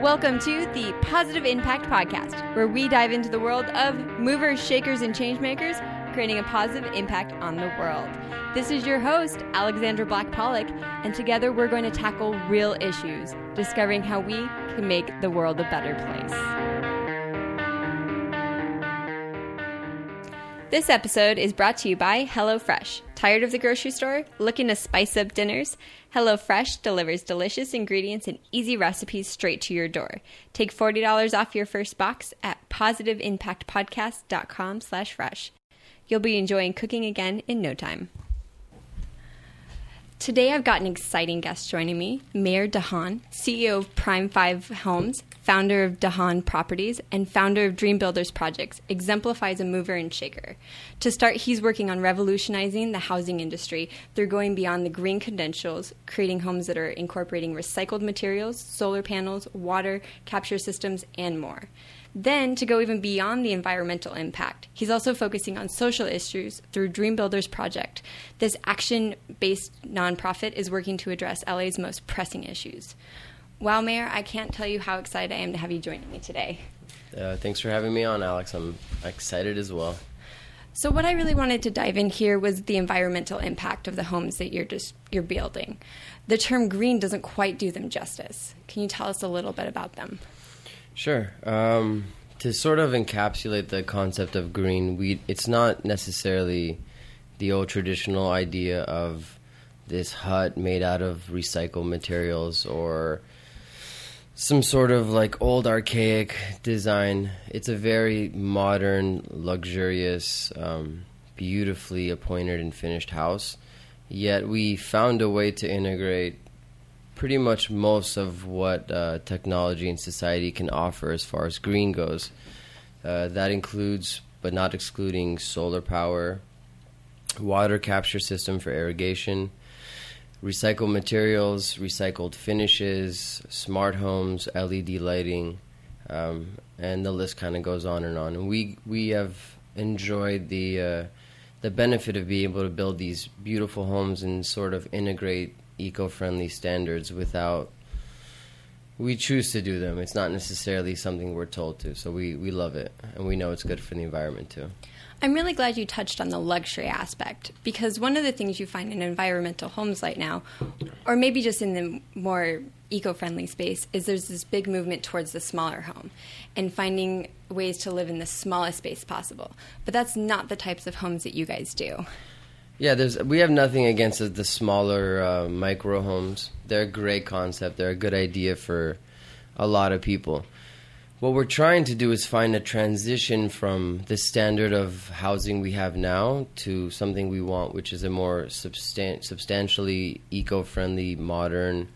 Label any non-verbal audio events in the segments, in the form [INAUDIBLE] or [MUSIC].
Welcome to the Positive Impact Podcast, where we dive into the world of movers, shakers, and changemakers, creating a positive impact on the world. This is your host, Alexandra Black Pollock, and together we're going to tackle real issues, discovering how we can make the world a better place. This episode is brought to you by HelloFresh. Tired of the grocery store? Looking to spice up dinners? HelloFresh delivers delicious ingredients and easy recipes straight to your door. Take $40 off your first box at positiveimpactpodcast.com slash fresh. You'll be enjoying cooking again in no time. Today I've got an exciting guest joining me, Mayer Dahan, CEO of Prime 5 Homes, founder of Dahan Properties, and founder of Dream Builders Projects, exemplifies a mover and shaker. To start, he's working on revolutionizing the housing industry through going beyond the green credentials, creating homes that are incorporating recycled materials, solar panels, water capture systems, and more. Then, to go even beyond the environmental impact, he's also focusing on social issues through Dream Builders Project. This action based nonprofit is working to address LA's most pressing issues. Wow, Mayer, I can't tell you how excited I am to have you joining me today. Uh, thanks for having me on, Alex. I'm excited as well. So, what I really wanted to dive in here was the environmental impact of the homes that you're just you're building. The term green doesn't quite do them justice. Can you tell us a little bit about them? Sure. Um, to sort of encapsulate the concept of green, we it's not necessarily the old traditional idea of this hut made out of recycled materials or some sort of like old archaic design. It's a very modern, luxurious, um, beautifully appointed and finished house. Yet we found a way to integrate pretty much most of what uh, technology and society can offer as far as green goes. Uh, that includes, but not excluding, solar power, water capture system for irrigation, recycled materials, recycled finishes, smart homes, LED lighting, um, and the list kind of goes on and on. And we we have enjoyed the uh, the benefit of being able to build these beautiful homes and sort of integrate eco-friendly standards without we choose to do them. It's not necessarily something we're told to. So we, we love it and we know it's good for the environment too. I'm really glad you touched on the luxury aspect because one of the things you find in environmental homes right now, or maybe just in the more eco friendly space, is there's this big movement towards the smaller home and finding ways to live in the smallest space possible. But that's not the types of homes that you guys do. Yeah, there's we have nothing against the, smaller uh, micro homes. They're a great concept. They're a good idea for a lot of people. What we're trying to do is find a transition from the standard of housing we have now to something we want, which is a more substan- substantially eco-friendly, modern,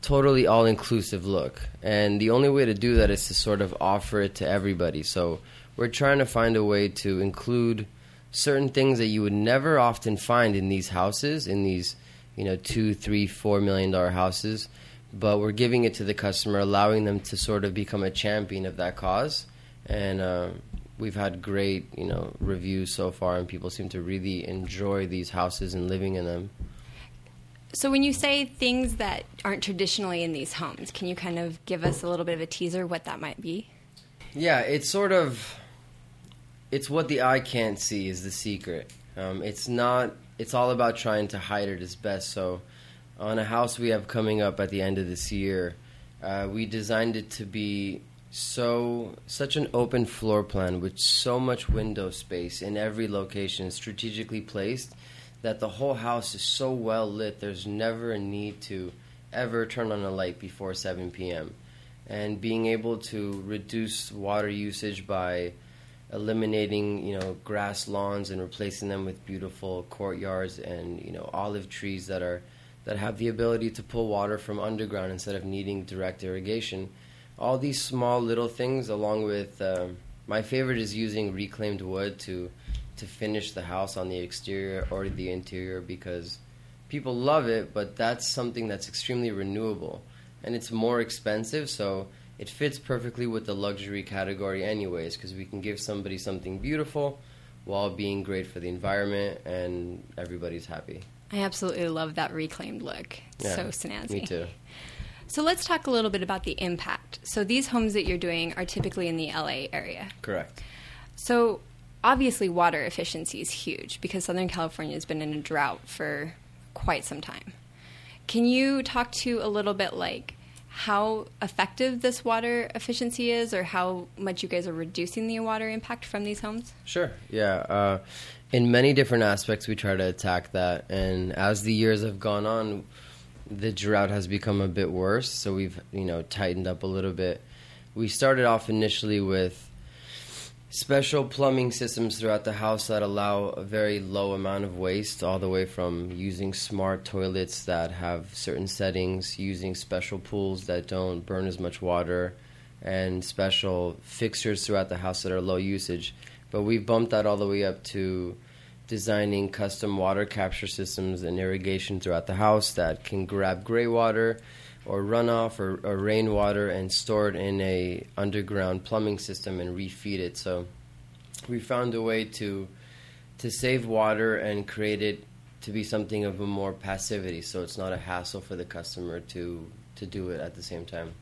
totally all-inclusive look. And the only way to do that is to sort of offer it to everybody. So we're trying to find a way to include certain things that you would never often find in these houses, in these, you know, two, three, four million dollar houses. But we're giving it to the customer, allowing them to sort of become a champion of that cause. And uh, we've had great, you know, reviews so far, and people seem to really enjoy these houses and living in them. So, when you say things that aren't traditionally in these homes, can you kind of give us a little bit of a teaser what that might be? Yeah, it's sort of it's what the eye can't see is the secret. Um, it's not. It's all about trying to hide it as best. So, on a house we have coming up at the end of this year, uh, we designed it to be so such an open floor plan with so much window space in every location, strategically placed, that the whole house is so well lit. There's never a need to ever turn on a light before 7 p.m. And being able to reduce water usage by eliminating you know grass lawns and replacing them with beautiful courtyards and you know olive trees that are that have the ability to pull water from underground instead of needing direct irrigation. All these small little things, along with um, my favorite is using reclaimed wood to to finish the house on the exterior or the interior because people love it, but that's something that's extremely renewable and it's more expensive. So it fits perfectly with the luxury category, anyways, because we can give somebody something beautiful while being great for the environment and everybody's happy. I absolutely love that reclaimed look. Yeah, so snazzy. Me too. So let's talk a little bit about the impact. So these homes that you're doing are typically in the LA area. Correct. So obviously, water efficiency is huge because Southern California has been in a drought for quite some time. Can you talk to a little bit like how effective this water efficiency is, or how much you guys are reducing the water impact from these homes? Sure. Yeah. Uh, in many different aspects, we try to attack that, and as the years have gone on, the drought has become a bit worse. So we've you know tightened up a little bit. We started off initially with special plumbing systems throughout the house that allow a very low amount of waste, all the way from using smart toilets that have certain settings, using special pools that don't burn as much water, and special fixtures throughout the house that are low usage. But we've bumped that all the way up to designing custom water capture systems and irrigation throughout the house that can grab gray water or runoff or, or rainwater and store it in a underground plumbing system and refeed it. So we found a way to to save water and create it to be something of a more passivity, so it's not a hassle for the customer to to do it at the same time.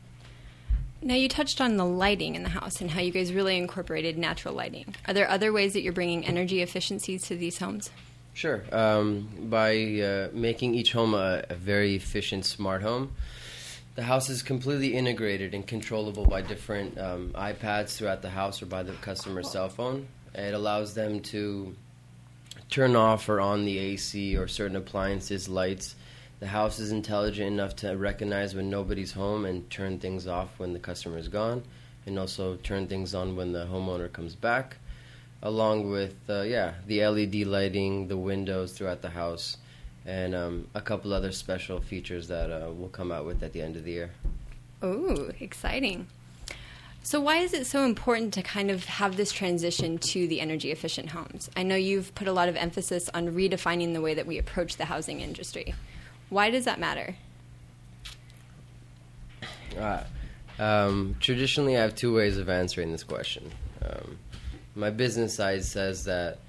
Now you touched on the lighting in the house and how you guys really incorporated natural lighting. Are there other ways that you're bringing energy efficiencies to these homes? Sure. Um, by uh, making each home a, a very efficient smart home, the house is completely integrated and controllable by different um, iPads throughout the house or by the customer's cell phone. It allows them to turn off or on the AC or certain appliances, lights. The house is intelligent enough to recognize when nobody's home and turn things off when the customer is gone, and also turn things on when the homeowner comes back, along with uh, yeah the LED lighting, the windows throughout the house and um, a couple other special features that uh, we'll come out with at the end of the year. Oh, exciting. So, why is it so important to kind of have this transition to the energy efficient homes? I know you've put a lot of emphasis on redefining the way that we approach the housing industry. Why does that matter? Uh, um, traditionally, I have two ways of answering this question. Um, my business side says that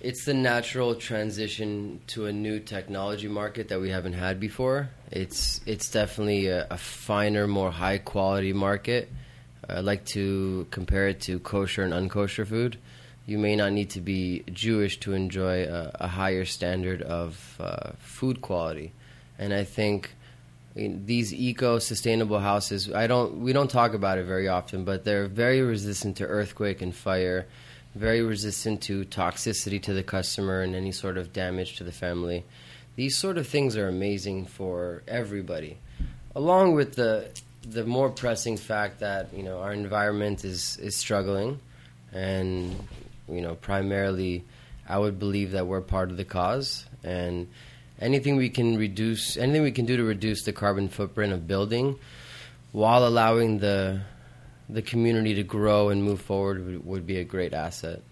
it's the natural transition to a new technology market that we haven't had before. It's it's definitely a, a finer, more high quality market. I like to compare it to kosher and unkosher food. You may not need to be Jewish to enjoy a, a higher standard of uh, food quality, and I think these eco-sustainable houses. I don't. We don't talk about it very often, but they're very resistant to earthquake and fire very resistant to toxicity to the customer and any sort of damage to the family. These sort of things are amazing for everybody, along with the the more pressing fact that you know our environment is is struggling, and you know primarily, I would believe that we're part of the cause and anything we can reduce anything we can do to reduce the carbon footprint of building while allowing the the community to grow and move forward would, would be a great asset.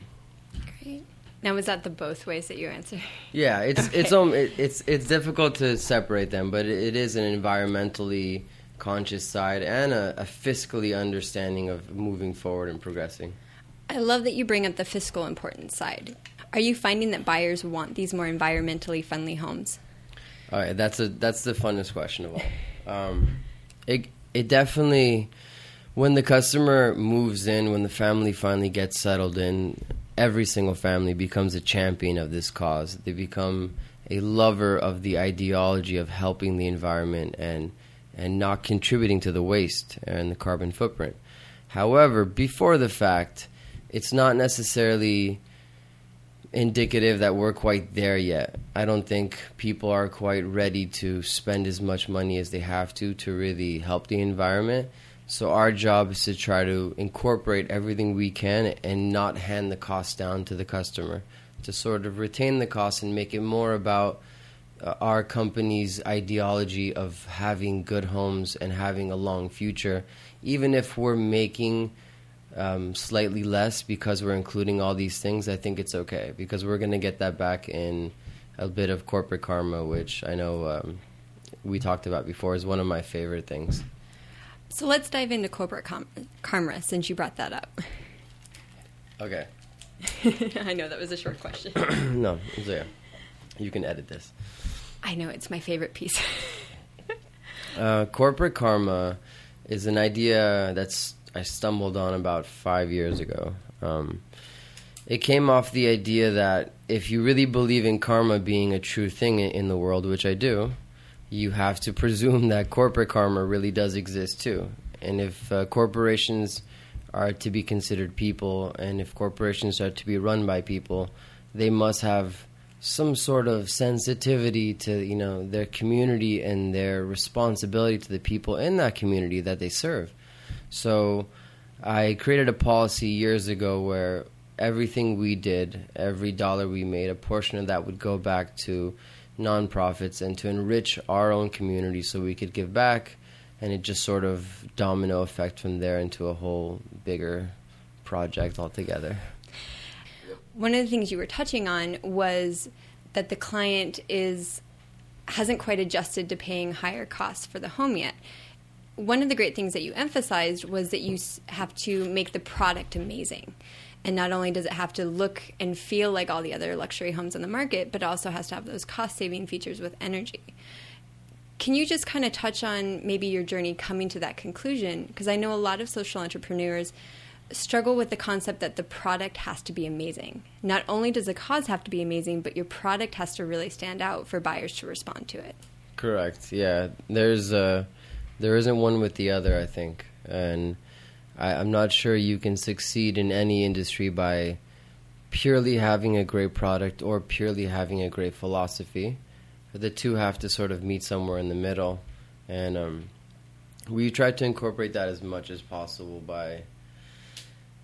Great. Now, was that the both ways that you answer? Yeah, it's okay. it's um, it, it's it's difficult to separate them, but it, it is an environmentally conscious side and a, a fiscally understanding of moving forward and progressing. I love that you bring up the fiscal importance side. Are you finding that buyers want these more environmentally friendly homes? All right, that's a that's the funnest question of all. Um, it it definitely when the customer moves in, when the family finally gets settled in, every single family becomes a champion of this cause. They become a lover of the ideology of helping the environment and and not contributing to the waste and the carbon footprint. However, before the fact, it's not necessarily indicative that we're quite there yet. I don't think people are quite ready to spend as much money as they have to to really help the environment. So our job is to try to incorporate everything we can and not hand the cost down to the customer. To sort of retain the cost and make it more about uh, our company's ideology of having good homes and having a long future, even if we're making um, slightly less because we're including all these things. I think it's okay because we're going to get that back in a bit of corporate karma, which I know um, we talked about before is one of my favorite things. So let's dive into corporate com- karma since you brought that up. Okay. [LAUGHS] I know that was a short question. [CLEARS THROAT] no, it's there. You can edit this. I know it's my favorite piece. [LAUGHS] Uh, corporate karma is an idea that's I stumbled on about five years ago. Um, it came off the idea that if you really believe in karma being a true thing in the world, which I do, you have to presume that corporate karma really does exist too. And if uh, corporations are to be considered people, and if corporations are to be run by people, they must have some sort of sensitivity to you know their community and their responsibility to the people in that community that they serve. So I created a policy years ago where everything we did, every dollar we made, a portion of that would go back to nonprofits and to enrich our own community so we could give back and it just sort of domino effect from there into a whole bigger project altogether. One of the things you were touching on was that the client is hasn't quite adjusted to paying higher costs for the home yet. One of the great things that you emphasized was that you have to make the product amazing. And not only does it have to look and feel like all the other luxury homes on the market, but also has to have those cost saving features with energy. Can you just kind of touch on maybe your journey coming to that conclusion? Because I know a lot of social entrepreneurs struggle with the concept that the product has to be amazing. Not only does the cause have to be amazing, but your product has to really stand out for buyers to respond to it. Correct. Yeah. There's a there isn't one with the other, I think. And I, I'm not sure you can succeed in any industry by purely having a great product or purely having a great philosophy. The two have to sort of meet somewhere in the middle. And um, we try to incorporate that as much as possible by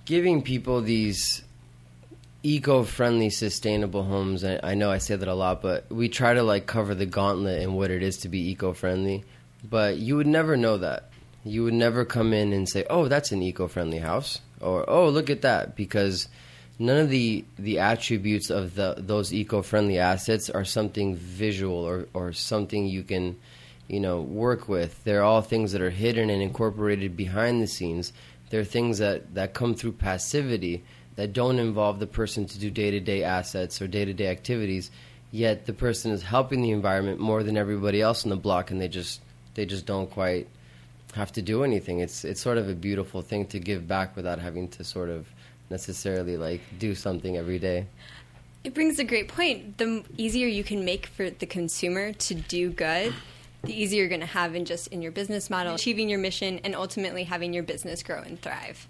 giving people these eco-friendly sustainable homes and i know i say that a lot but we try to like cover the gauntlet in what it is to be eco-friendly but you would never know that you would never come in and say, "Oh, that's an eco-friendly house," or "Oh, look at that," because none of the the attributes of the those eco-friendly assets are something visual or or something you can you know work with. They're all things that are hidden and incorporated behind the scenes. They're things that that come through passivity that don't involve the person to do day-to-day assets or day-to-day activities. Yet the person is helping the environment more than everybody else in the block, and they just they just don't quite have to do anything. It's it's sort of a beautiful thing to give back without having to sort of necessarily like do something every day. It brings a great point. The easier you can make for the consumer to do good, the easier you're going to have in just in your business model, achieving your mission, and ultimately having your business grow and thrive.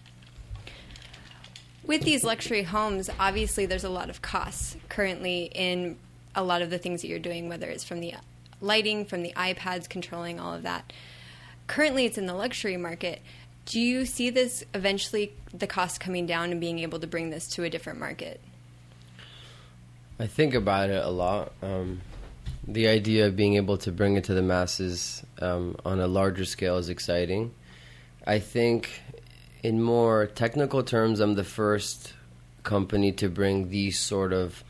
With these luxury homes, obviously there's a lot of costs currently in a lot of the things that you're doing, whether it's from the lighting, from the iPads controlling all of that currently it's in the luxury market. Do you see this eventually the cost coming down and being able to bring this to a different market? I think about it a lot. Um, the idea of being able to bring it to the masses um, on a larger scale is exciting. I think, in more technical terms, I'm the first company to bring these sort of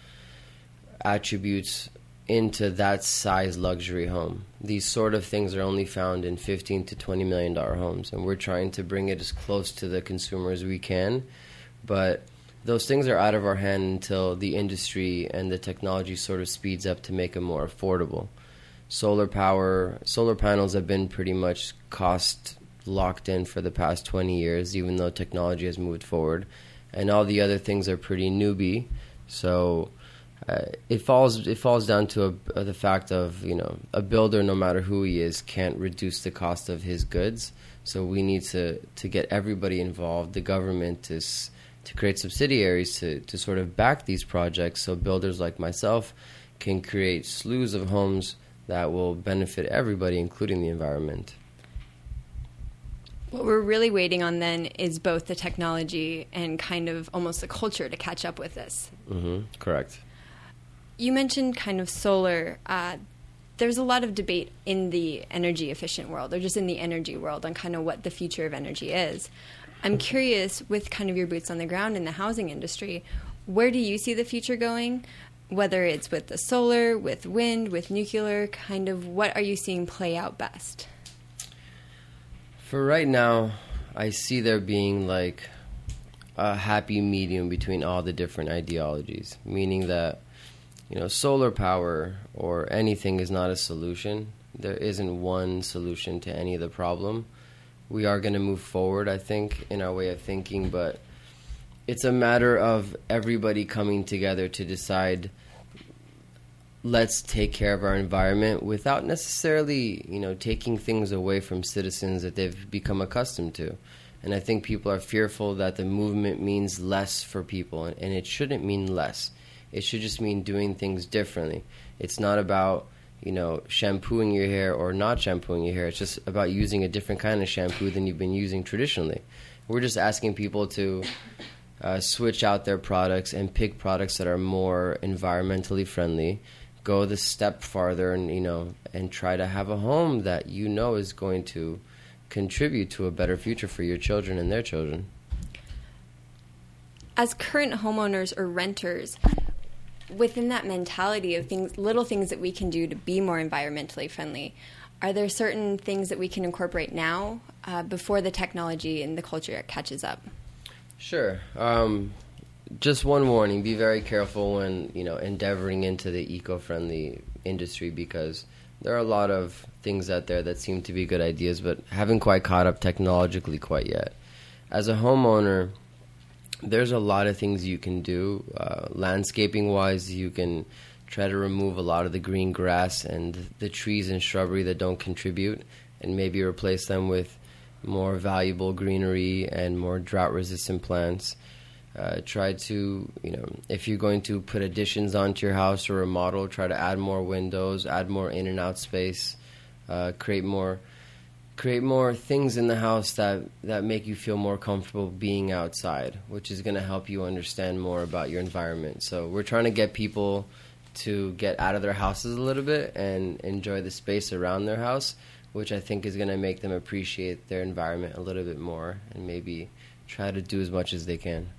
attributes into that size luxury home. These sort of things are only found in 15 to 20 million dollar homes and we're trying to bring it as close to the consumer as we can. But those things are out of our hand until the industry and the technology sort of speeds up to make them more affordable. Solar power, solar panels have been pretty much cost locked in for the past 20 years even though technology has moved forward and all the other things are pretty newbie. So uh, it falls it falls down to a, the fact of you know a builder, no matter who he is, can't reduce the cost of his goods. So we need to to get everybody involved, the government to to create subsidiaries to to sort of back these projects, so builders like myself can create slews of homes that will benefit everybody, including the environment. What we're really waiting on then is both the technology and kind of almost the culture to catch up with this. Mm-hmm. Correct you mentioned kind of solar. Uh, there's a lot of debate in the energy efficient world, or just in the energy world, on kind of what the future of energy is. I'm curious, with kind of your boots on the ground in the housing industry, where do you see the future going? Whether it's with the solar, with wind, with nuclear, kind of what are you seeing play out best? For right now, I see there being like a happy medium between all the different ideologies, meaning that you know, solar power or anything is not a solution. There isn't one solution to any of the problem. We are going to move forward, I think, in our way of thinking, but it's a matter of everybody coming together to decide let's take care of our environment without necessarily, you know, taking things away from citizens that they've become accustomed to. And I think people are fearful that the movement means less for people, and it shouldn't mean less. It should just mean doing things differently. It's not about, you know, shampooing your hair or not shampooing your hair. It's just about using a different kind of shampoo than you've been using traditionally. We're just asking people to uh, switch out their products and pick products that are more environmentally friendly go the step farther and you know and try to have a home that you know is going to contribute to a better future for your children and their children. As current homeowners or renters, within that mentality of things, little things that we can do to be more environmentally friendly, are there certain things that we can incorporate now uh, before the technology and the culture catches up? Sure. Um, just one warning: be very careful when you know endeavoring into the eco-friendly industry because there are a lot of things out there that seem to be good ideas, but haven't quite caught up technologically quite yet. As a homeowner, there's a lot of things you can do. Uh, landscaping wise, you can try to remove a lot of the green grass and the trees and shrubbery that don't contribute, and maybe replace them with more valuable greenery and more drought resistant plants. Uh, try to, you know, if you're going to put additions onto your house or remodel, try to add more windows, add more in and out space, uh, create more, create more things in the house that that make you feel more comfortable being outside, which is going to help you understand more about your environment. So we're trying to get people to get out of their houses a little bit and enjoy the space around their house, which I think is going to make them appreciate their environment a little bit more and maybe try to do as much as they can.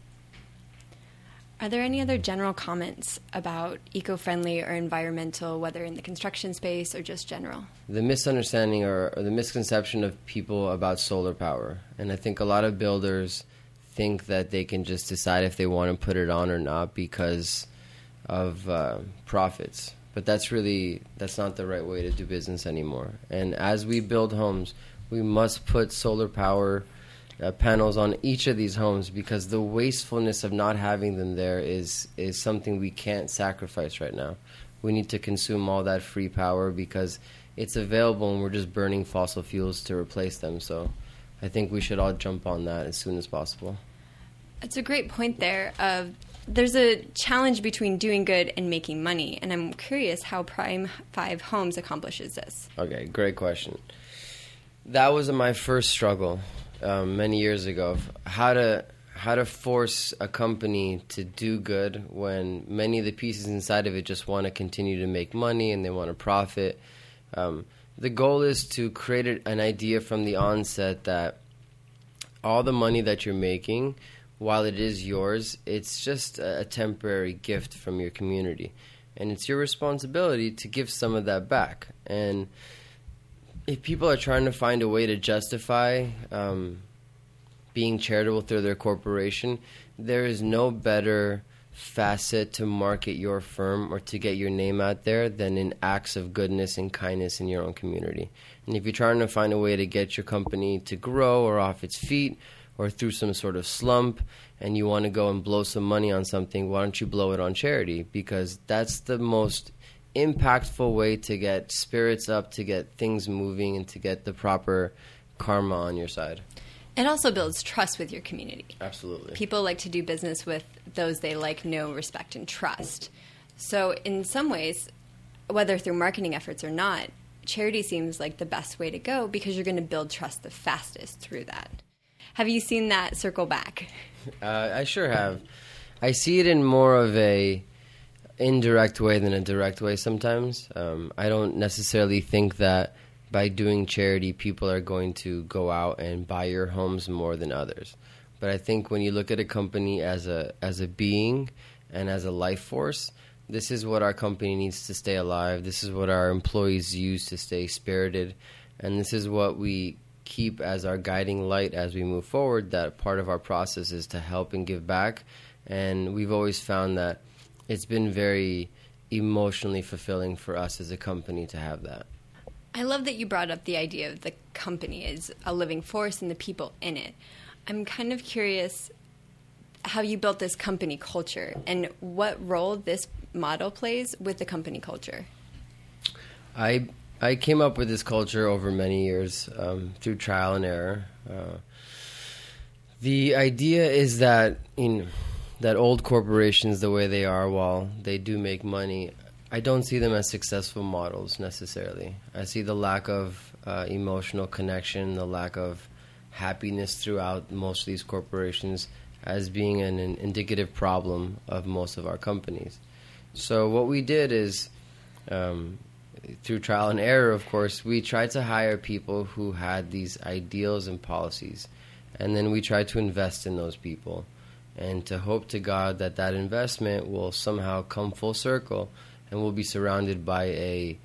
Are there any other general comments about eco friendly or environmental, whether in the construction space or just general? The misunderstanding or, or, the misconception of people about solar power. And I think a lot of builders think that they can just decide if they want to put it on or not because of uh, profits. But that's really that's not the right way to do business anymore. And as we build homes, we must put solar power uh, panels on each of these homes because the wastefulness of not having them there is is something we can't sacrifice right now. We need to consume all that free power because it's available and we're just burning fossil fuels to replace them. So I think we should all jump on that as soon as possible. It's a great point there of there's a challenge between doing good and making money, and I'm curious how Prime 5 Homes accomplishes this. Okay, great question. That was my first struggle um, many years ago how to how to force a company to do good when many of the pieces inside of it just want to continue to make money and they want to profit. Um, the goal is to create an idea from the onset that all the money that you're making, while it is yours, it's just a temporary gift from your community. And it's your responsibility to give some of that back. And if people are trying to find a way to justify um, being charitable through their corporation, there is no better facet to market your firm or to get your name out there than in acts of goodness and kindness in your own community. And if you're trying to find a way to get your company to grow or off its feet or through some sort of slump and you want to go and blow some money on something, why don't you blow it on charity? Because that's the most impactful way to get spirits up, to get things moving, and to get the proper karma on your side. It also builds trust with your community. Absolutely. People like to do business with those they like, know, respect, and trust. So, in some ways, whether through marketing efforts or not, charity seems like the best way to go because you're going to build trust the fastest through that. Have you seen that circle back? [LAUGHS] Uh, I sure have. I see it in more of a indirect way than a direct way sometimes. Um, I don't necessarily think that by doing charity, people are going to go out and buy your homes more than others. But I think when you look at a company as a as a being and as a life force, this is what our company needs to stay alive. This is what our employees use to stay spirited, and this is what we keep as our guiding light as we move forward. That part of our process is to help and give back, and we've always found that it's been very emotionally fulfilling for us as a company to have that. I love that you brought up the idea of the company as a living force and the people in it. I'm kind of curious how you built this company culture and what role this model plays with the company culture. I I came up with this culture over many years um, through trial and error. Uh, the idea is that in that old corporations, the way they are, while they do make money, I don't see them as successful models necessarily. I see the lack of uh, emotional connection, the lack of happiness throughout most of these corporations as being an, an indicative problem of most of our companies. So what we did is, um, through trial and error, of course, we tried to hire people who had these ideals and policies, and then we tried to invest in those people, and to hope to God that that investment will somehow come full circle, and we'll be surrounded by a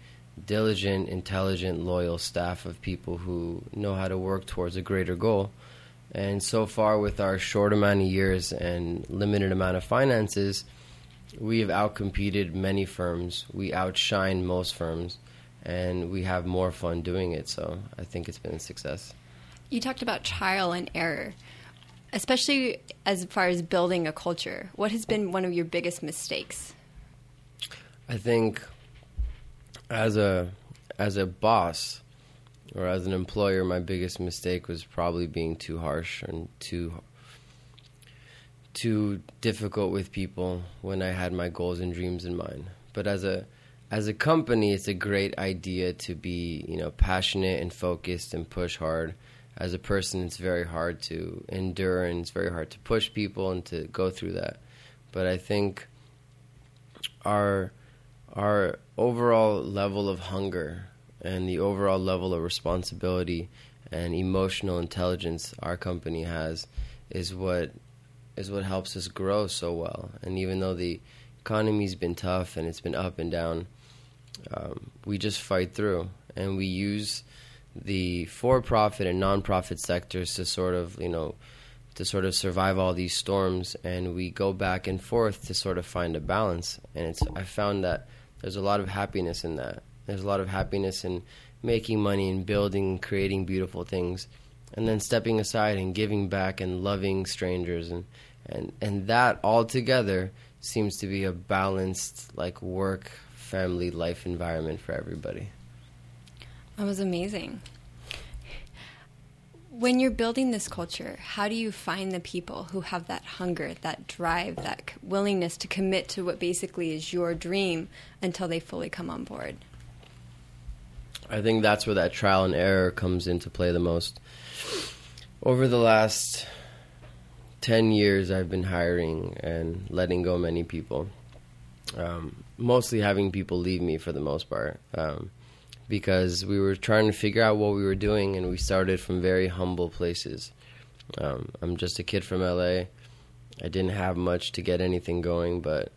diligent, intelligent, loyal staff of people who know how to work towards a greater goal. And so far, with our short amount of years and limited amount of finances, we have outcompeted many firms. We outshine most firms, and we have more fun doing it. So I think it's been a success. You talked about trial and error, especially as far as building a culture. What has been one of your biggest mistakes? I think as a as a boss or as an employer, my biggest mistake was probably being too harsh and too too difficult with people when I had my goals and dreams in mind. But as a as a company, it's a great idea to be you know passionate and focused and push hard. As a person, it's very hard to endure and it's very hard to push people and to go through that. But I think our our overall level of hunger and the overall level of responsibility and emotional intelligence our company has is what is what helps us grow so well. And even though the economy's been tough and it's been up and down, um, we just fight through and we use the for-profit and non-profit sectors to sort of you know to sort of survive all these storms and we go back and forth to sort of find a balance and it's i found that there's a lot of happiness in that. There's a lot of happiness in making money and building, and creating beautiful things, and then stepping aside and giving back and loving strangers and and and that all together seems to be a balanced like work family life environment for everybody. That was amazing. When you're building this culture, how do you find the people who have that hunger, that drive, that willingness to commit to what basically is your dream until they fully come on board? I think that's where that trial and error comes into play the most. Over the last 10 years, I've been hiring and letting go many people. Um, mostly having people leave me for the most part. Um, because we were trying to figure out what we were doing, and we started from very humble places. Um, I'm just a kid from LA. I didn't have much to get anything going, but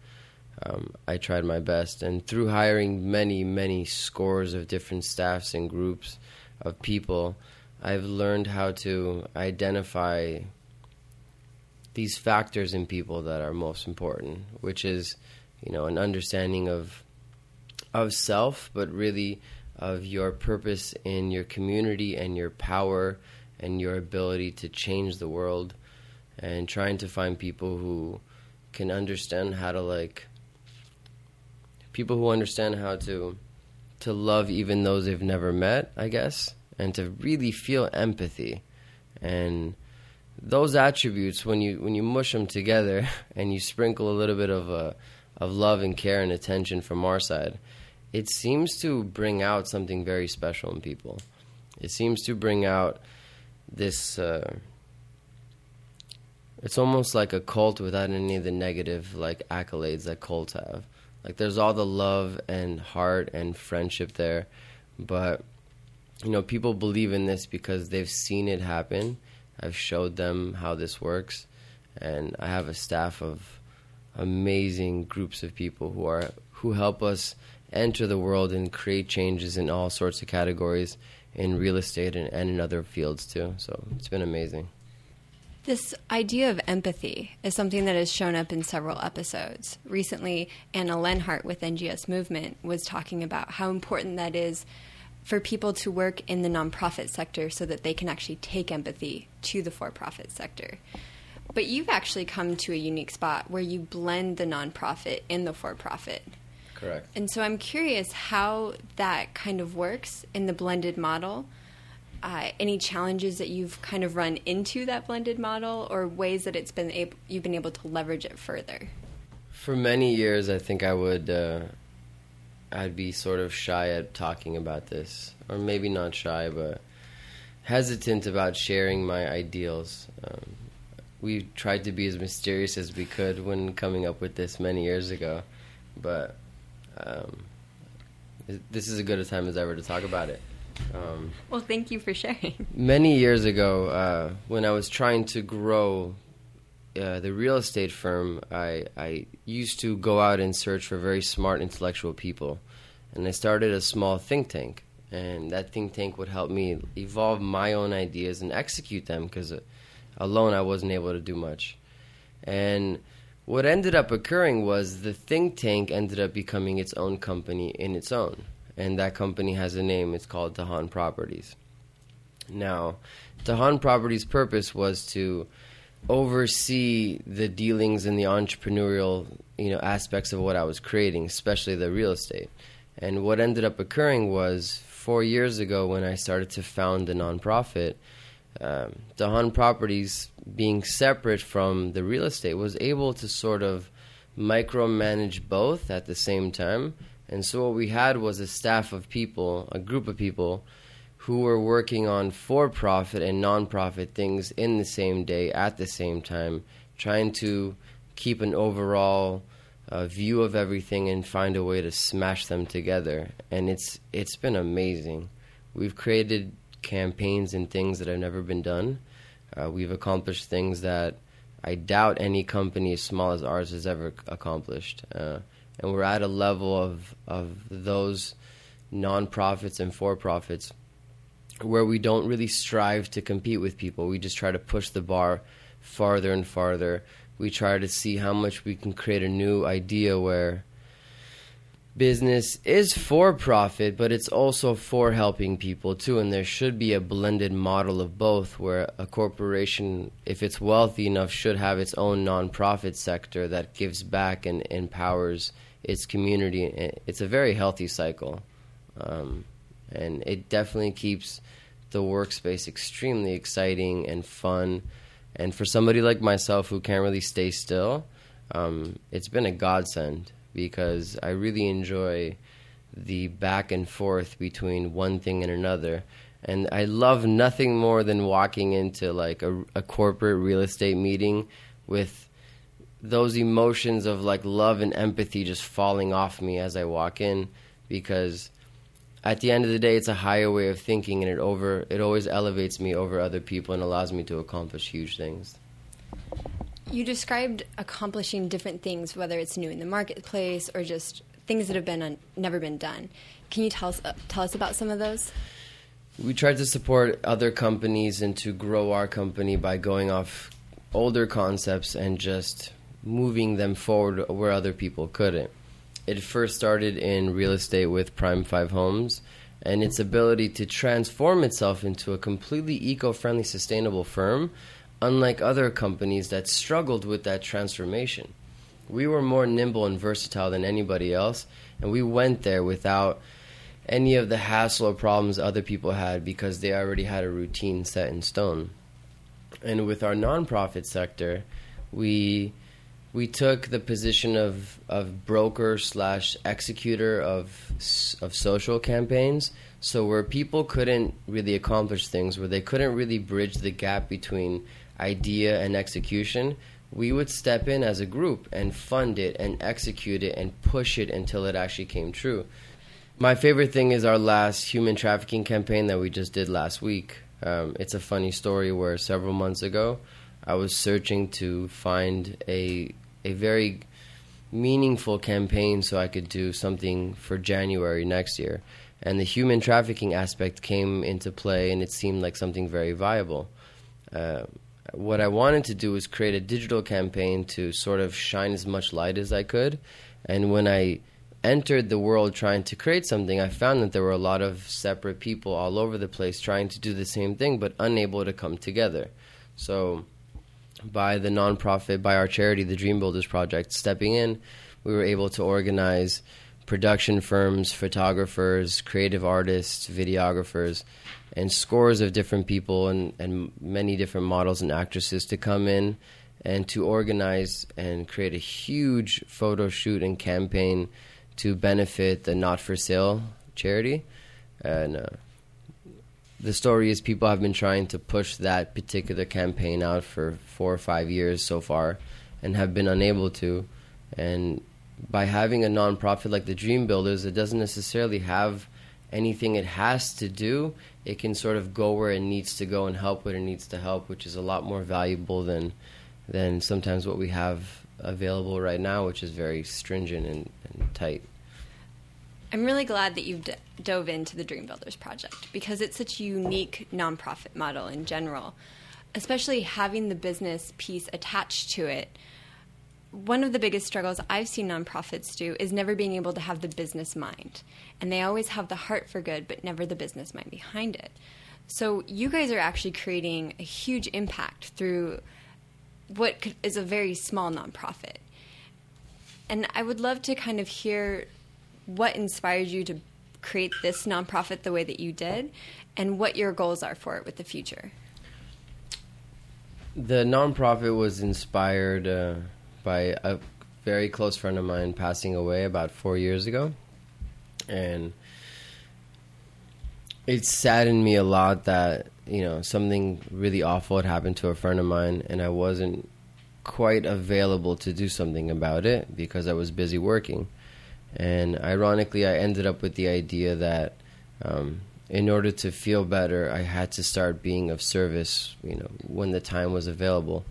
um, I tried my best. And through hiring many, many scores of different staffs and groups of people, I've learned how to identify these factors in people that are most important, which is, you know, an understanding of of self, but really of your purpose in your community and your power and your ability to change the world and trying to find people who can understand how to like people who understand how to to love even those they've never met, I guess, and to really feel empathy. And those attributes when you when you mush them together [LAUGHS] and you sprinkle a little bit of uh, of love and care and attention from our side it seems to bring out something very special in people. It seems to bring out this. Uh, it's almost like a cult without any of the negative like accolades that cults have. Like there's all the love and heart and friendship there, but you know people believe in this because they've seen it happen. I've showed them how this works, and I have a staff of amazing groups of people who are who help us enter the world and create changes in all sorts of categories in real estate and, and in other fields too. So it's been amazing. This idea of empathy is something that has shown up in several episodes. Recently, Anna Lenhart with NGS Movement was talking about how important that is for people to work in the nonprofit sector so that they can actually take empathy to the for profit sector. But you've actually come to a unique spot where you blend the nonprofit and the for profit. Correct. And so I'm curious how that kind of works in the blended model. Uh, any challenges that you've kind of run into that blended model, or ways that it's been able, you've been able to leverage it further? For many years, I think I would uh, I'd be sort of shy at talking about this, or maybe not shy, but hesitant about sharing my ideals. Um, we tried to be as mysterious as we could when coming up with this many years ago, but um, this is as good a time as ever to talk about it. Um, well, thank you for sharing. [LAUGHS] Many years ago, uh, when I was trying to grow uh, the real estate firm, I, I used to go out and search for very smart intellectual people. And I started a small think tank. And that think tank would help me evolve my own ideas and execute them because uh, alone I wasn't able to do much. And what ended up occurring was the think tank ended up becoming its own company in its own. And that company has a name, it's called Dahan Properties. Now, Dahan Properties' purpose was to oversee the dealings and the entrepreneurial you know aspects of what I was creating, especially the real estate. And what ended up occurring was four years ago when I started to found a nonprofit, um, Dahan Properties, being separate from the real estate, was able to sort of micromanage both at the same time. And so what we had was a staff of people, a group of people who were working on for profit and non-profit things in the same day at the same time, trying to keep an overall uh, view of everything and find a way to smash them together. And it's it's been amazing. We've created campaigns and things that have never been done. Uh, we've accomplished things that I doubt any company as small as ours has ever accomplished. Uh, and we're at a level of of those nonprofits and for profits where we don't really strive to compete with people. We just try to push the bar farther and farther. We try to see how much we can create a new idea where business is for profit, but it's also for helping people too. And there should be a blended model of both, where a corporation, if it's wealthy enough, should have its own nonprofit sector that gives back and empowers its community. It's a very healthy cycle. Um, and it definitely keeps the workspace extremely exciting and fun. And for somebody like myself who can't really stay still, um, it's been a godsend because I really enjoy the back and forth between one thing and another. And I love nothing more than walking into like a, a corporate real estate meeting with those emotions of like love and empathy just falling off me as I walk in because at the end of the day, it's a higher way of thinking, and it over it always elevates me over other people and allows me to accomplish huge things. You described accomplishing different things, whether it's new in the marketplace or just things that have been un- never been done. Can you tell us uh, tell us about some of those? We tried to support other companies and to grow our company by going off older concepts and just moving them forward where other people couldn't. It first started in real estate with Prime 5 Homes and its ability to transform itself into a completely eco friendly, sustainable firm, unlike other companies that struggled with that transformation. We were more nimble and versatile than anybody else, and we went there without any of the hassle or problems other people had because they already had a routine set in stone. And with our nonprofit sector, we we took the position of, of broker slash executor of of social campaigns. So where people couldn't really accomplish things, where they couldn't really bridge the gap between idea and execution, we would step in as a group and fund it and execute it and push it until it actually came true. My favorite thing is our last human trafficking campaign that we just did last week. Um, it's a funny story where several months ago, I was searching to find a a very meaningful campaign so I could do something for January next year. And the human trafficking aspect came into play, and it seemed like something very viable. Uh, what I wanted to do was create a digital campaign to sort of shine as much light as I could. And when I entered the world trying to create something, I found that there were a lot of separate people all over the place trying to do the same thing but unable to come together. So, by the nonprofit, by our charity, the Dream Builders Project, stepping in, we were able to organize production firms, photographers, creative artists, videographers, and scores of different people and, and many different models and actresses to come in and to organize and create a huge photo shoot and campaign to benefit the Not for Sale charity. And uh, the story is people have been trying to push that particular campaign out for four or five years so far and have been unable to. And by having a nonprofit like the Dream Builders, it doesn't necessarily have anything it has to do. It can sort of go where it needs to go and help what it needs to help, which is a lot more valuable than than sometimes what we have available right now, which is very stringent and, and tight. I'm really glad that you've d- dove into the Dream Builders project because it's such a unique nonprofit model in general, especially having the business piece attached to it. One of the biggest struggles I've seen nonprofits do is never being able to have the business mind. And they always have the heart for good, but never the business mind behind it. So you guys are actually creating a huge impact through what is a very small nonprofit. And I would love to kind of hear what inspired you to create this nonprofit the way that you did and what your goals are for it with the future. The nonprofit was inspired uh, by a very close friend of mine passing away about four years ago. And it saddened me a lot that, you know, something really awful had happened to a friend of mine and I wasn't quite available to do something about it because I was busy working. And ironically, I ended up with the idea that um, in order to feel better, I had to start being of service, you know, when the time was available.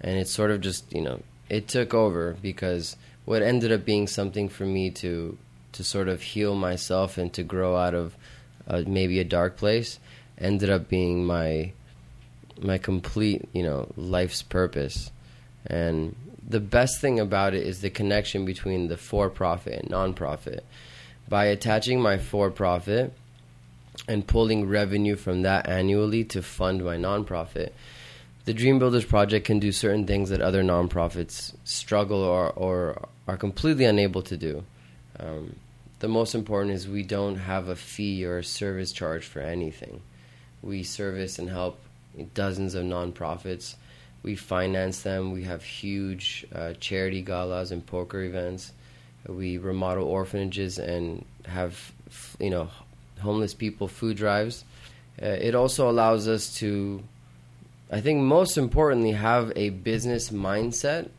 And it sort of just, you know, it took over because what ended up being something for me to to sort of heal myself and to grow out of uh, maybe a dark place ended up being my my complete, you know, life's purpose. And the best thing about it is the connection between the for profit and nonprofit. By attaching my for profit and pulling revenue from that annually to fund my nonprofit, the Dream Builders Project can do certain things that other nonprofits struggle or, or are completely unable to do. Um, the most important is we don't have a fee or a service charge for anything. We service and help dozens of nonprofits we finance them. We have huge uh, charity galas and poker events. We remodel orphanages and have, you know, homeless people food drives. Uh, it also allows us to, I think, most importantly, have a business mindset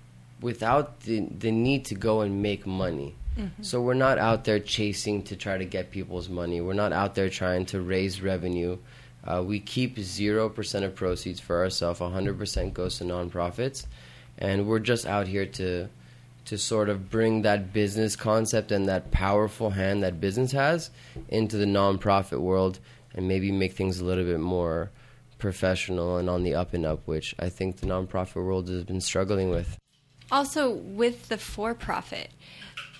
without the the need to go and make money. Mm-hmm. So we're not out there chasing to try to get people's money. We're not out there trying to raise revenue uh, we keep 0% of proceeds for ourselves, 100% goes to nonprofits. And we're just out here to to sort of bring that business concept and that powerful hand that business has into the nonprofit world and maybe make things a little bit more professional and on the up and up, which I think the nonprofit world has been struggling with. Also, with the for profit,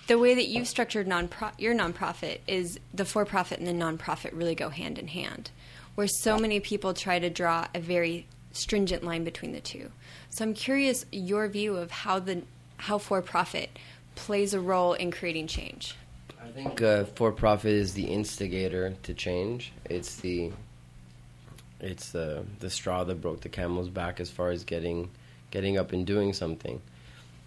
the way that you've structured non your nonprofit is the for profit and the nonprofit really go hand in hand where so many people try to draw a very stringent line between the two. So I'm curious your view of how the how for profit plays a role in creating change. I think uh, for profit is the instigator to change. It's the it's the the straw that broke the camel's back as far as getting getting up and doing something.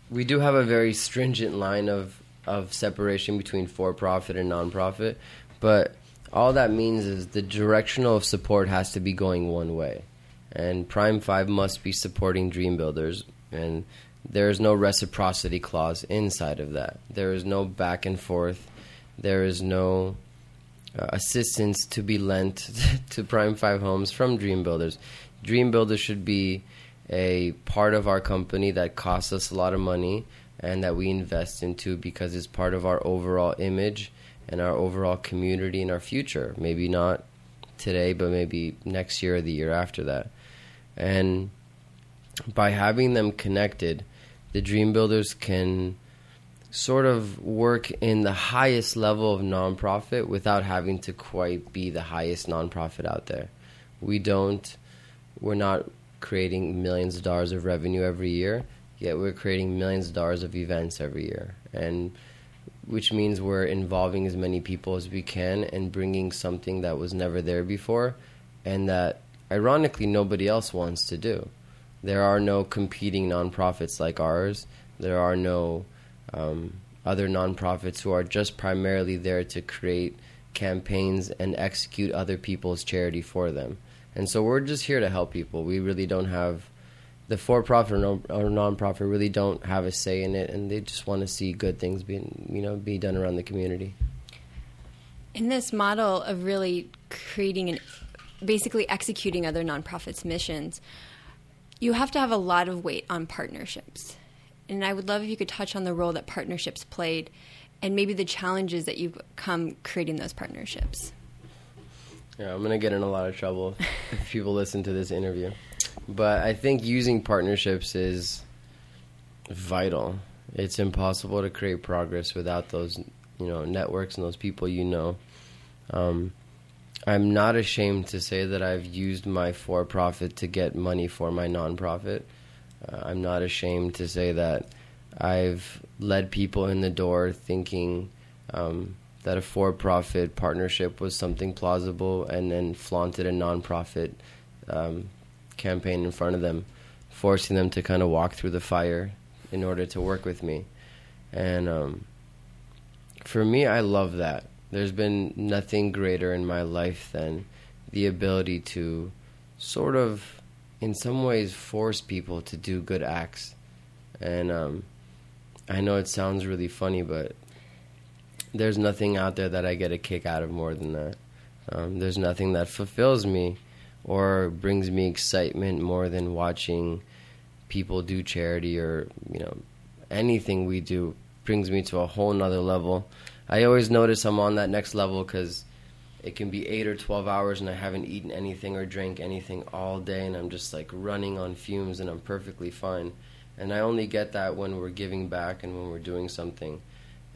We do have a very stringent line of of separation between for profit and nonprofit, but all that means is the directional of support has to be going one way. And Prime 5 must be supporting Dream Builders. And there is no reciprocity clause inside of that. There is no back and forth. There is no uh, assistance to be lent [LAUGHS] to Prime 5 homes from Dream Builders. Dream Builders should be a part of our company that costs us a lot of money and that we invest into because it's part of our overall image and our overall community and our future. Maybe not today, but maybe next year or the year after that. And by having them connected, the dream builders can sort of work in the highest level of nonprofit without having to quite be the highest nonprofit out there. We don't, we're not creating millions of dollars of revenue every year, yet we're creating millions of dollars of events every year. And which means we're involving as many people as we can and bringing something that was never there before and that ironically nobody else wants to do. There are no competing nonprofits like ours. There are no um, other nonprofits who are just primarily there to create campaigns and execute other people's charity for them. And so we're just here to help people. We really don't have the for-profit or, non- or non-profit really don't have a say in it, and they just want to see good things being, you know, be done around the community. In this model of really creating and basically executing other nonprofits' missions, you have to have a lot of weight on partnerships. And I would love if you could touch on the role that partnerships played and maybe the challenges that you've come creating those partnerships. Yeah, I'm going to get in a lot of trouble if people listen to this interview. But I think using partnerships is vital. It's impossible to create progress without those, you know, networks and those people you know. Um, I'm not ashamed to say that I've used my for-profit to get money for my nonprofit. Uh, I'm not ashamed to say that I've led people in the door thinking um, that a for-profit partnership was something plausible, and then flaunted a nonprofit um, campaign in front of them, forcing them to kind of walk through the fire in order to work with me. And um, for me, I love that. There's been nothing greater in my life than the ability to sort of, in some ways, force people to do good acts. And um, I know it sounds really funny, but there's nothing out there that I get a kick out of more than that. Um, there's nothing that fulfills me or brings me excitement more than watching people do charity or you know anything we do brings me to a whole nother level. I always notice I'm on that next level because it can be eight or twelve hours and I haven't eaten anything or drank anything all day and I'm just like running on fumes and I'm perfectly fine. And I only get that when we're giving back and when we're doing something.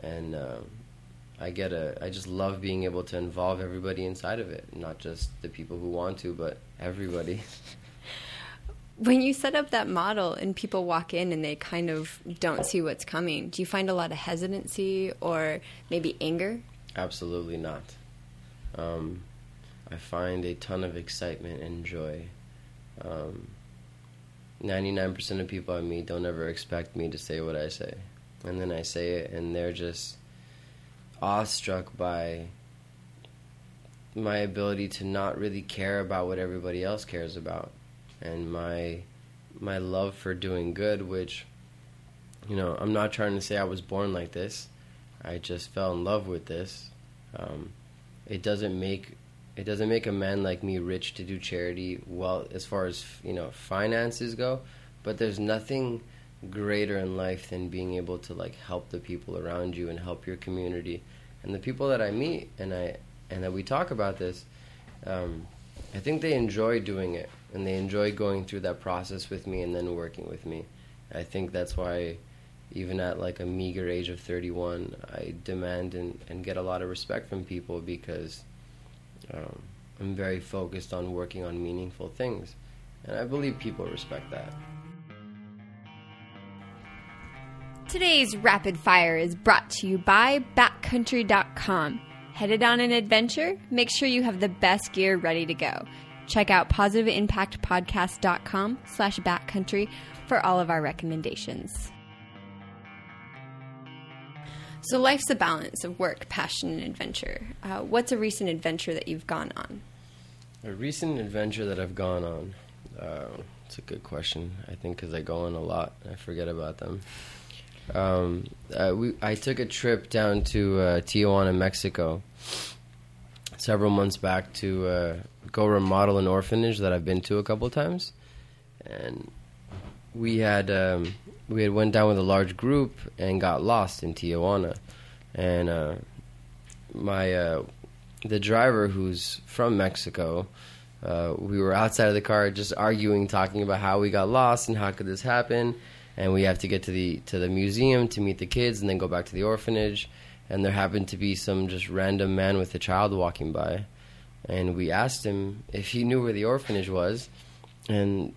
And uh, I get a I just love being able to involve everybody inside of it, not just the people who want to, but everybody. [LAUGHS] When you set up that model and people walk in and they kind of don't see what's coming, do you find a lot of hesitancy or maybe anger? Absolutely not. Um, I find a ton of excitement and joy. Um, 99% of people I meet don't ever expect me to say what I say. And then I say it, and they're just awestruck by my ability to not really care about what everybody else cares about and my my love for doing good which you know i'm not trying to say i was born like this i just fell in love with this um, it doesn't make it doesn't make a man like me rich to do charity well as far as you know finances go. But there's nothing greater in life than being able to like help the people around you and help your community. And the people that I meet and I and that we talk about this, um, I think they enjoy doing it. And they enjoy going through that process with me and then working with me. I think that's why, even at like a meager age of 31, I demand and, and get a lot of respect from people because um, I'm very focused on working on meaningful things. And I believe people respect that. Today's Rapid Fire is brought to you by backcountry.com. Headed on an adventure? Make sure you have the best gear ready to go. Check out positiveimpactpodcast.com slash backcountry for all of our recommendations. So life's a balance of work, passion, and adventure. Uh, what's a recent adventure that you've gone on? A recent adventure that I've gone on. Uh, it's a good question. I think because I go on a lot, I forget about them. Um, uh, we I took a trip down to uh, Tijuana, Mexico, several months back to uh, go remodel an orphanage that I've been to a couple times, and we had um, we had went down with a large group and got lost in Tijuana, and uh, my uh, the driver who's from Mexico. Uh, we were outside of the car just arguing, talking about how we got lost and how could this happen and we have to get to the to the museum to meet the kids, and then go back to the orphanage. And there happened to be some just random man with a child walking by, and we asked him if he knew where the orphanage was, and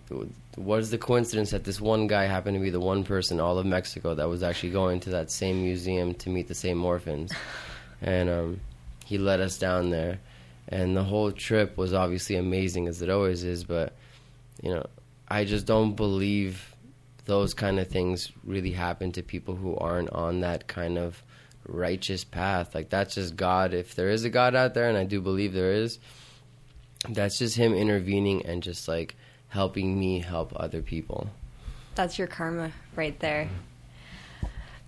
what is the coincidence that this one guy happened to be the one person all of Mexico that was actually going to that same museum to meet the same orphans, [LAUGHS] and um, he led us down there, and the whole trip was obviously amazing as it always is, but you know, I just don't believe those kind of things really happen to people who aren't on that kind of righteous path. Like that's just God. If there is a God out there, and I do believe there is, that's just Him intervening and just like helping me help other people. That's your karma right there.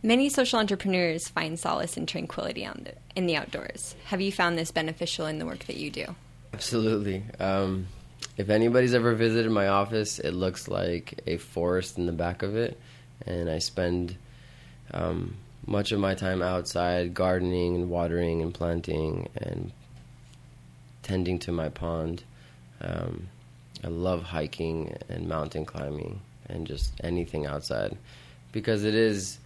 Many social entrepreneurs find solace and tranquility on the, in the outdoors. Have you found this beneficial in the work that you do? Absolutely. Um, if anybody's ever visited my office, it looks like a forest in the back of it, and I spend um, much of my time outside gardening and watering and planting and tending to my pond. Um, I love hiking and mountain climbing and just anything outside because it is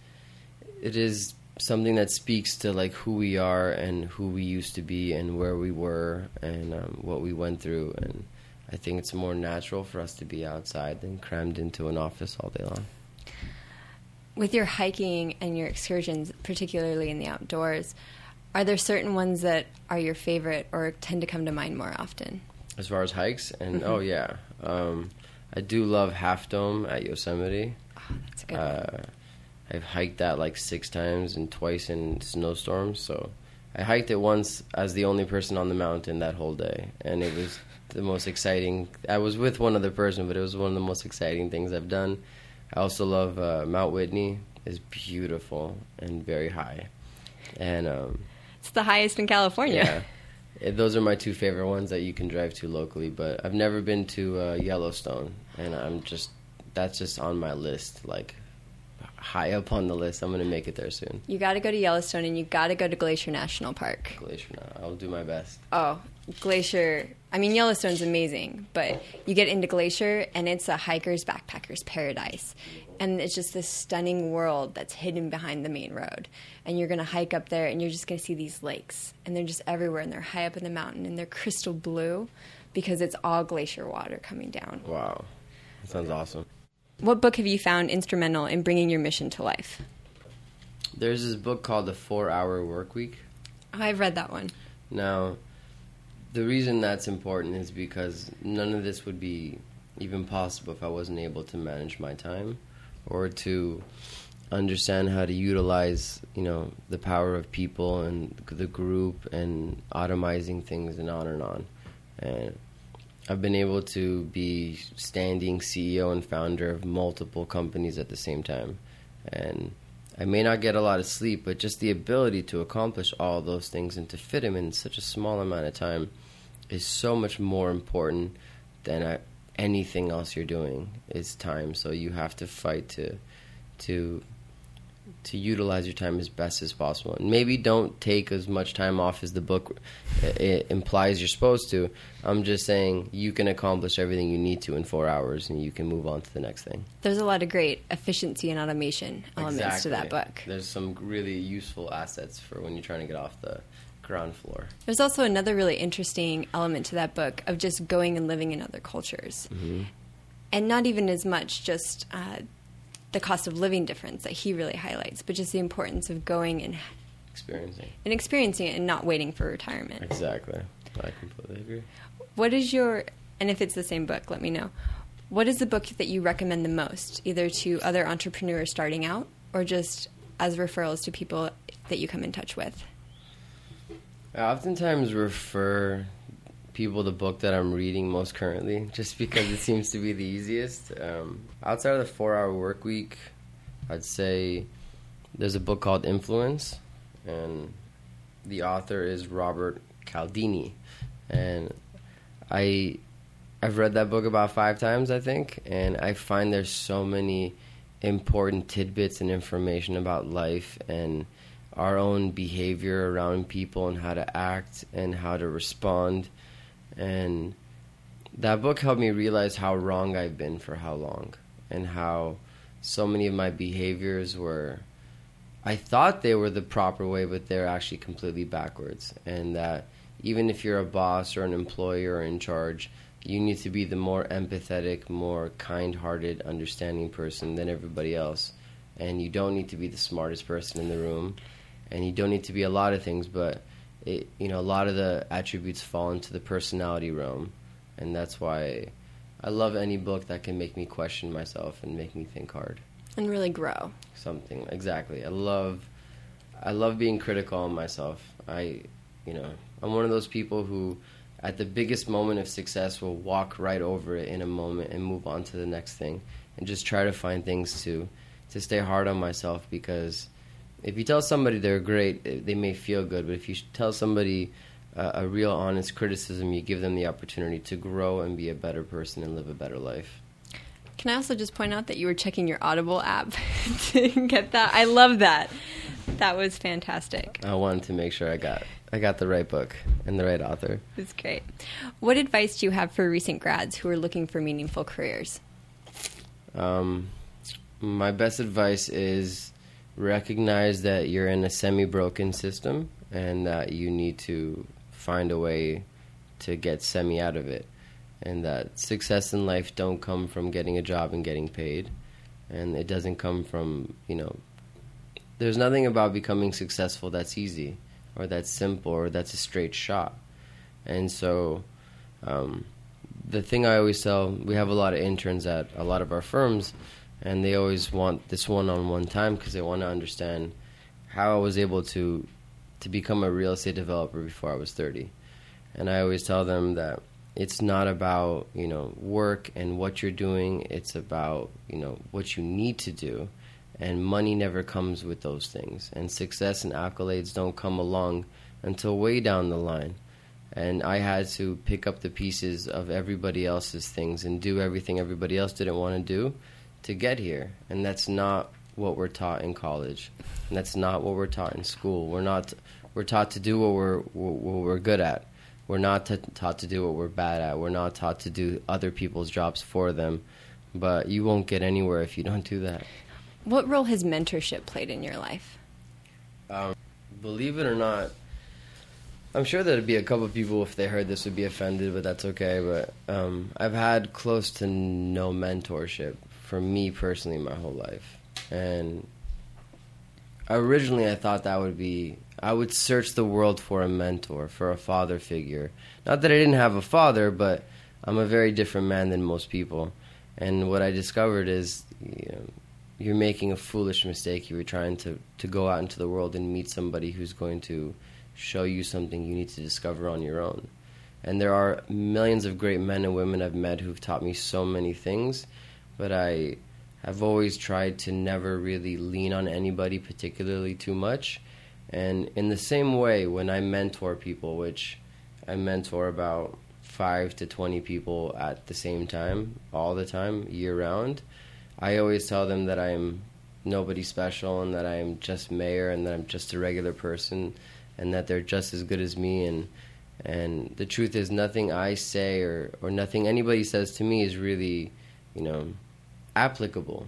it is something that speaks to like who we are and who we used to be and where we were and um, what we went through and I think it's more natural for us to be outside than crammed into an office all day long. With your hiking and your excursions, particularly in the outdoors, are there certain ones that are your favorite or tend to come to mind more often? As far as hikes, and Mm-hmm. oh yeah, um, I do love Half Dome at Yosemite. Oh, that's good Uh. I've hiked that like six times and twice in snowstorms. So I hiked it once as the only person on the mountain that whole day, and it was the most exciting. I was with one other person, but it was one of the most exciting things I've done. I also love uh, Mount Whitney. is beautiful and very high, and um, It's the highest in California. yeah. [LAUGHS] It- Those are my two favorite ones that you can drive to locally, but I've never been to uh, Yellowstone, and I'm just that's just on my list, like high up on the list. I'm gonna make it there soon. You got to go to Yellowstone and you got to go to Glacier National Park. Glacier. I'll do my best. Oh, Glacier. I mean, Yellowstone's amazing, but you get into Glacier and it's a hiker's backpacker's paradise. And it's just this stunning world that's hidden behind the main road. And you're going to hike up there and you're just going to see these lakes. And they're just everywhere and they're high up in the mountain and they're crystal blue because it's all glacier water coming down. Wow, that sounds awesome. What book have you found instrumental in bringing your mission to life? There's this book called The Four Hour Work Week. Oh, I've read that one. Now, the reason that's important is because none of this would be even possible if I wasn't able to manage my time or to understand how to utilize, you know, the power of people and the group and automizing things and on and on. And I've been able to be standing CEO and founder of multiple companies at the same time. And I may not get a lot of sleep, but just the ability to accomplish all those things and to fit them in such a small amount of time is so much more important than uh, anything else you're doing is time. So you have to fight to to to utilize your time as best as possible. And maybe don't take as much time off as the book uh, it implies you're supposed to. I'm just saying you can accomplish everything you need to in 4 hours and you can move on to the next thing. There's a lot of great efficiency and automation elements to that book. There's some really useful assets for when you're trying to get off the ground floor. There's also another really interesting element to that book of just going and living in other cultures. And not even as much just uh, the cost of living difference that he really highlights, but just the importance of going and, Experiencing. and experiencing it and not waiting for retirement. Exactly. I completely agree. What is your, and if it's the same book, let me know. What is the book that you recommend the most, either to other entrepreneurs starting out or just as referrals to people that you come in touch with? I oftentimes refer people the book that I'm reading most currently, just because it seems to be the easiest. Um, outside of the four hour work week, I'd say there's a book called Influence, and the author is Robert Cialdini. And I I've read that book about five times, I think, and I find there's so many important tidbits and information about life and our own behavior around people and how to act and how to respond. And that book helped me realize how wrong I've been for how long and how so many of my behaviors were I thought they were the proper way, but they're actually completely backwards. And that even if you're a boss or an employer or in charge, you need to be the more empathetic, more kind hearted, understanding person than everybody else. And you don't need to be the smartest person in the room. And you don't need to be a lot of things, but it, you know, a lot of the attributes fall into the personality realm. And that's why I love any book that can make me question myself and make me think hard and really grow. Something exactly. I love, I love being critical on myself. I, you know, I'm one of those people who, at the biggest moment of success, will walk right over it in a moment and move on to the next thing, and just try to find things to, to stay hard on myself because. If you tell somebody they're great, they may feel good. But if you tell somebody uh, a real honest criticism, you give them the opportunity to grow and be a better person and live a better life. Can I also just point out that you were checking your Audible app [LAUGHS] to get that? I love that. That was fantastic. I wanted to make sure I got I got the right book and the right author. That's great. What advice do you have for recent grads who are looking for meaningful careers? Um, my best advice is recognize that you're in a semi-broken system and that you need to find a way to get semi out of it. And that success in life don't come from getting a job and getting paid. And it doesn't come from you know there's nothing about becoming successful that's easy or that's simple or that's a straight shot. And so um, the thing i always tell we have a lot of interns at a lot of our firms and they always want this one-on-one time because they want to understand how i was able to to become a real estate developer before i was 30 and i always tell them that it's not about you know work and what you're doing. It's about you know what you need to do. And money never comes with those things. And success and accolades don't come along until way down the line. And i had to pick up the pieces of everybody else's things and do everything everybody else didn't want to do to get here and that's not what we're taught in college and that's not what we're taught in school we're not we're taught to do what we're what we're good at we're not t- taught to do what we're bad at. We're not taught to do other people's jobs for them. But you won't get anywhere if you don't do that. What role has mentorship played in your life? Um, believe it or not, I'm sure there'd be a couple of people if they heard this would be offended, but that's okay. But um, I've had close to no mentorship for me personally my whole life, and originally I thought that would be I would search the world for a mentor, for a father figure. Not that I didn't have a father, but I'm a very different man than most people. And what I discovered is you know, you're making a foolish mistake. You were trying to, to go out into the world and meet somebody who's going to show you something you need to discover on your own. And there are millions of great men and women I've met who've taught me so many things, but I have always tried to never really lean on anybody particularly too much. And in the same way, when I mentor people, which I mentor about five to 20 people at the same time, all the time, year round, I always tell them that I'm nobody special and that I'm just mayor and that I'm just a regular person and that they're just as good as me. And and the truth is nothing I say or, or nothing anybody says to me is really, you know, applicable.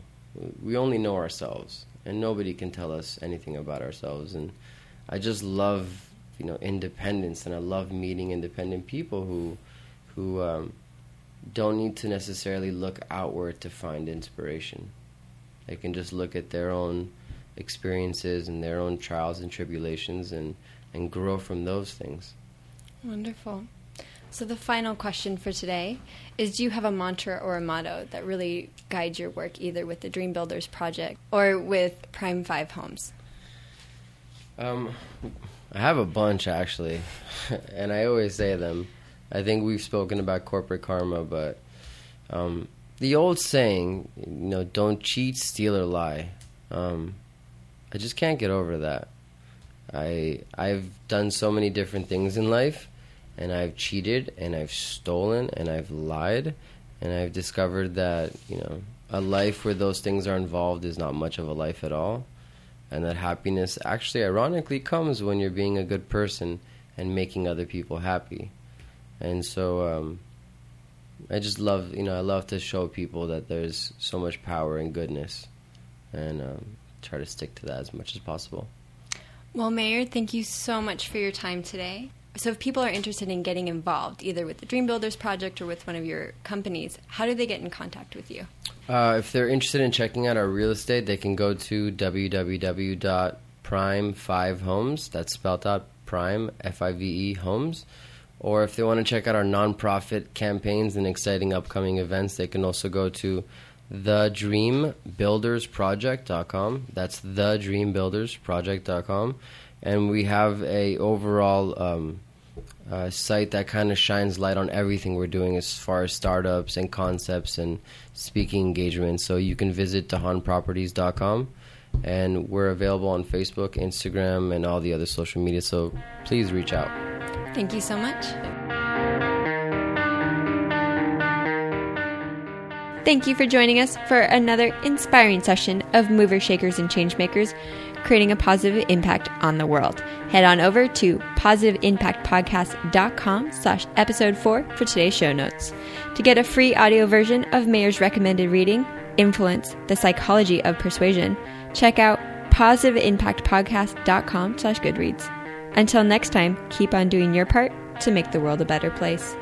We only know ourselves and nobody can tell us anything about ourselves and I just love you know independence, and I love meeting independent people who who um, don't need to necessarily look outward to find inspiration. They can just look at their own experiences and their own trials and tribulations and and grow from those things. Wonderful. So the final question for today is do you have a mantra or a motto that really guides your work either with the Dream Builders project or with Prime 5 Homes? Um, I have a bunch actually, [LAUGHS] and I always say them. I think we've spoken about corporate karma, but um, the old saying, you know, don't cheat, steal, or lie. Um, I just can't get over that. I I've done so many different things in life, and I've cheated, and I've stolen, and I've lied, and I've discovered that you know a life where those things are involved is not much of a life at all and that happiness actually ironically comes when you're being a good person and making other people happy and so um, i just love you know i love to show people that there's so much power in goodness and um, try to stick to that as much as possible. Well, Mayer, thank you so much for your time today. So, if people are interested in getting involved, either with the Dream Builders Project or with one of your companies, how do they get in contact with you? Uh, if they're interested in checking out our real estate, they can go to www.prime5homes. That's spelled out prime, F I V E, homes. Or if they want to check out our nonprofit campaigns and exciting upcoming events, they can also go to thedreambuildersproject.com. That's thedreambuildersproject.com. And we have a overall um, uh, site that kind of shines light on everything we're doing as far as startups and concepts and speaking engagements. So you can visit dahanproperties.com and we're available on Facebook, Instagram, and all the other social media. So please reach out. Thank you so much. Thank you for joining us for another inspiring session of Movers, Shakers, and Changemakers, creating a positive impact on the world. Head on over to positiveimpactpodcast.com slash episode 4 for today's show notes. To get a free audio version of Mayer's recommended reading, Influence, The Psychology of Persuasion, check out positiveimpactpodcast.com slash goodreads. Until next time, keep on doing your part to make the world a better place.